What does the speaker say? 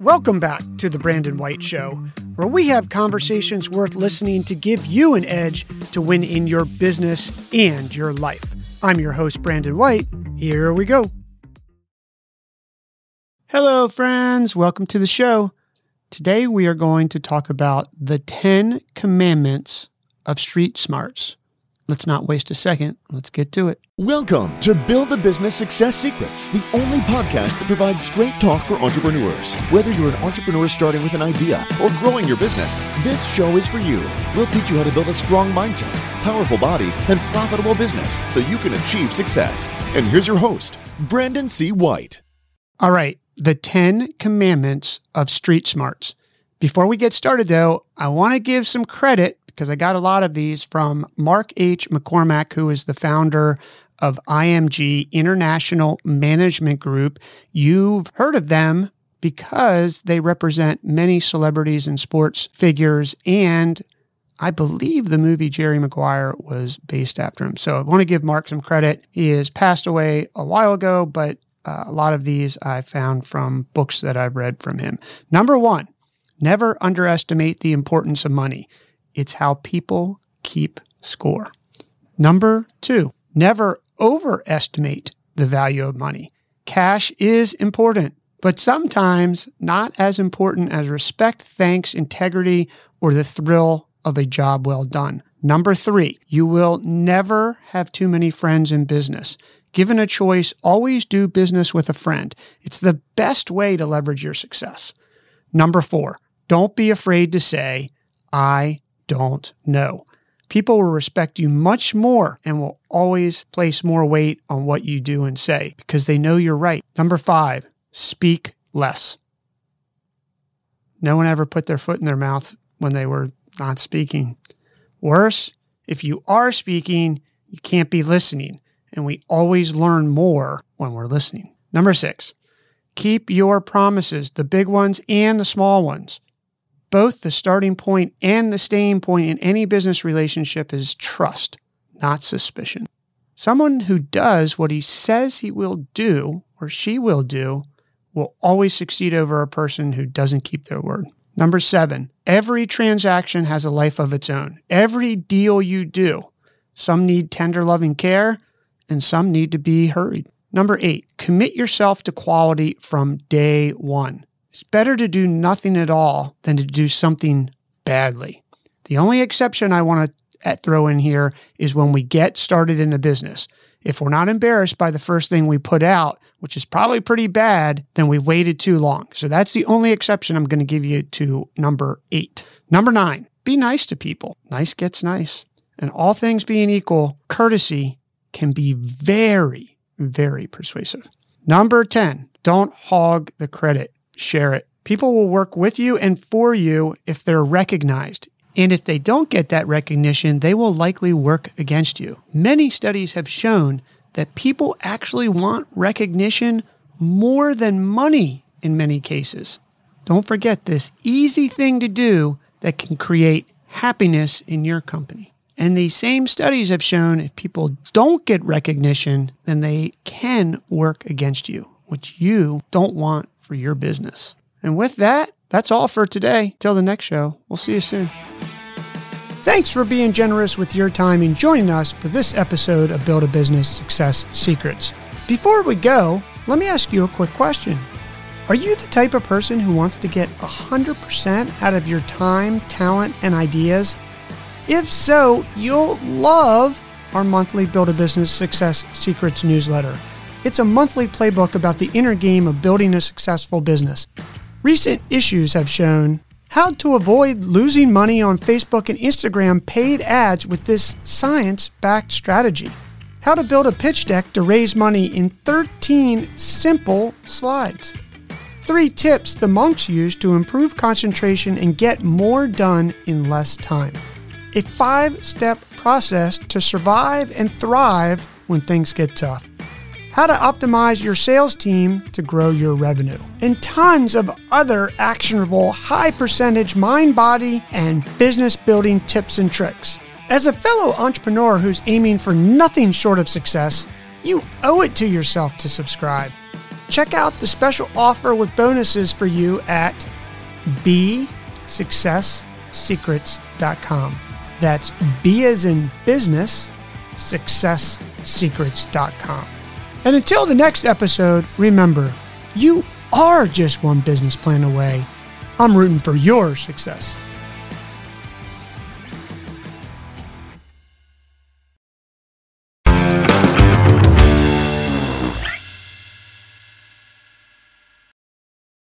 Welcome back to The Brandon White Show, where we have conversations worth listening to give you an edge to win in your business and your life. I'm your host, Brandon White. Here we go. Hello, friends. Welcome to the show. Today, we are going to talk about the 10 commandments of street smarts. Let's not waste a second. Let's get to it. Welcome to Build a Business Success Secrets, the only podcast that provides straight talk for entrepreneurs. Whether you're an entrepreneur starting with an idea or growing your business, this show is for you. We'll teach you how to build a strong mindset, powerful body, and profitable business so you can achieve success. And here's your host, Brandon C. White. All right, the 10 commandments of street smarts. Before we get started, though, I want to give some credit because I got a lot of these from Mark H. McCormack, who is the founder of IMG International Management Group. You've heard of them because they represent many celebrities and sports figures and I believe the movie Jerry Maguire was based after him. So I want to give Mark some credit. He has passed away a while ago, but uh, a lot of these I found from books that I've read from him. Number one, never underestimate the importance of money. It's how people keep score. Number two, never overestimate the value of money. Cash is important, but sometimes not as important as respect, thanks, integrity, or the thrill of a job well done. Number three, you will never have too many friends in business. Given a choice, always do business with a friend. It's the best way to leverage your success. Number four, don't be afraid to say, I don't know. People will respect you much more and will always place more weight on what you do and say because they know you're right. Number five, speak less. No one ever put their foot in their mouth when they were not speaking. Worse, if you are speaking, you can't be listening. And we always learn more when we're listening. Number six, keep your promises, the big ones and the small ones both the starting point and the staying point in any business relationship is trust, not suspicion. Someone who does what he says he will do or she will do will always succeed over a person who doesn't keep their word. Number seven, every transaction has a life of its own. Every deal you do, some need tender loving care and some need to be hurried. Number eight, commit yourself to quality from day one. It's better to do nothing at all than to do something badly. The only exception I want to eh, throw in here is when we get started in a business. If we're not embarrassed by the first thing we put out, which is probably pretty bad, then we waited too long. So that's the only exception I'm going to give you to number eight. Number nine, be nice to people. Nice gets nice. And all things being equal, courtesy can be very, very persuasive. Number 10, don't hog the credit share it. People will work with you and for you if they're recognized. And if they don't get that recognition, they will likely work against you. Many studies have shown that people actually want recognition more than money in many cases. Don't forget this easy thing to do that can create happiness in your company. And these same studies have shown if people don't get recognition, then they can work against you, which you don't want for your business. And with that, that's all for today. Till the next show, we'll see you soon. Thanks for being generous with your time and joining us for this episode of Build a Business Success Secrets. Before we go, let me ask you a quick question. Are you the type of person who wants to get 100% out of your time, talent, and ideas? If so, you'll love our monthly Build a Business Success Secrets newsletter. It's a monthly playbook about the inner game of building a successful business. Recent issues have shown how to avoid losing money on Facebook and Instagram paid ads with this science backed strategy. How to build a pitch deck to raise money in 13 simple slides. Three tips the monks use to improve concentration and get more done in less time. A five step process to survive and thrive when things get tough how to optimize your sales team to grow your revenue, and tons of other actionable, high percentage mind, body, and business building tips and tricks. As a fellow entrepreneur who's aiming for nothing short of success, you owe it to yourself to subscribe. check out the special offer with bonuses for you at bsuccesssecrets.com. That's B as in business, successsecrets.com. And until the next episode, remember, you are just one business plan away. I'm rooting for your success.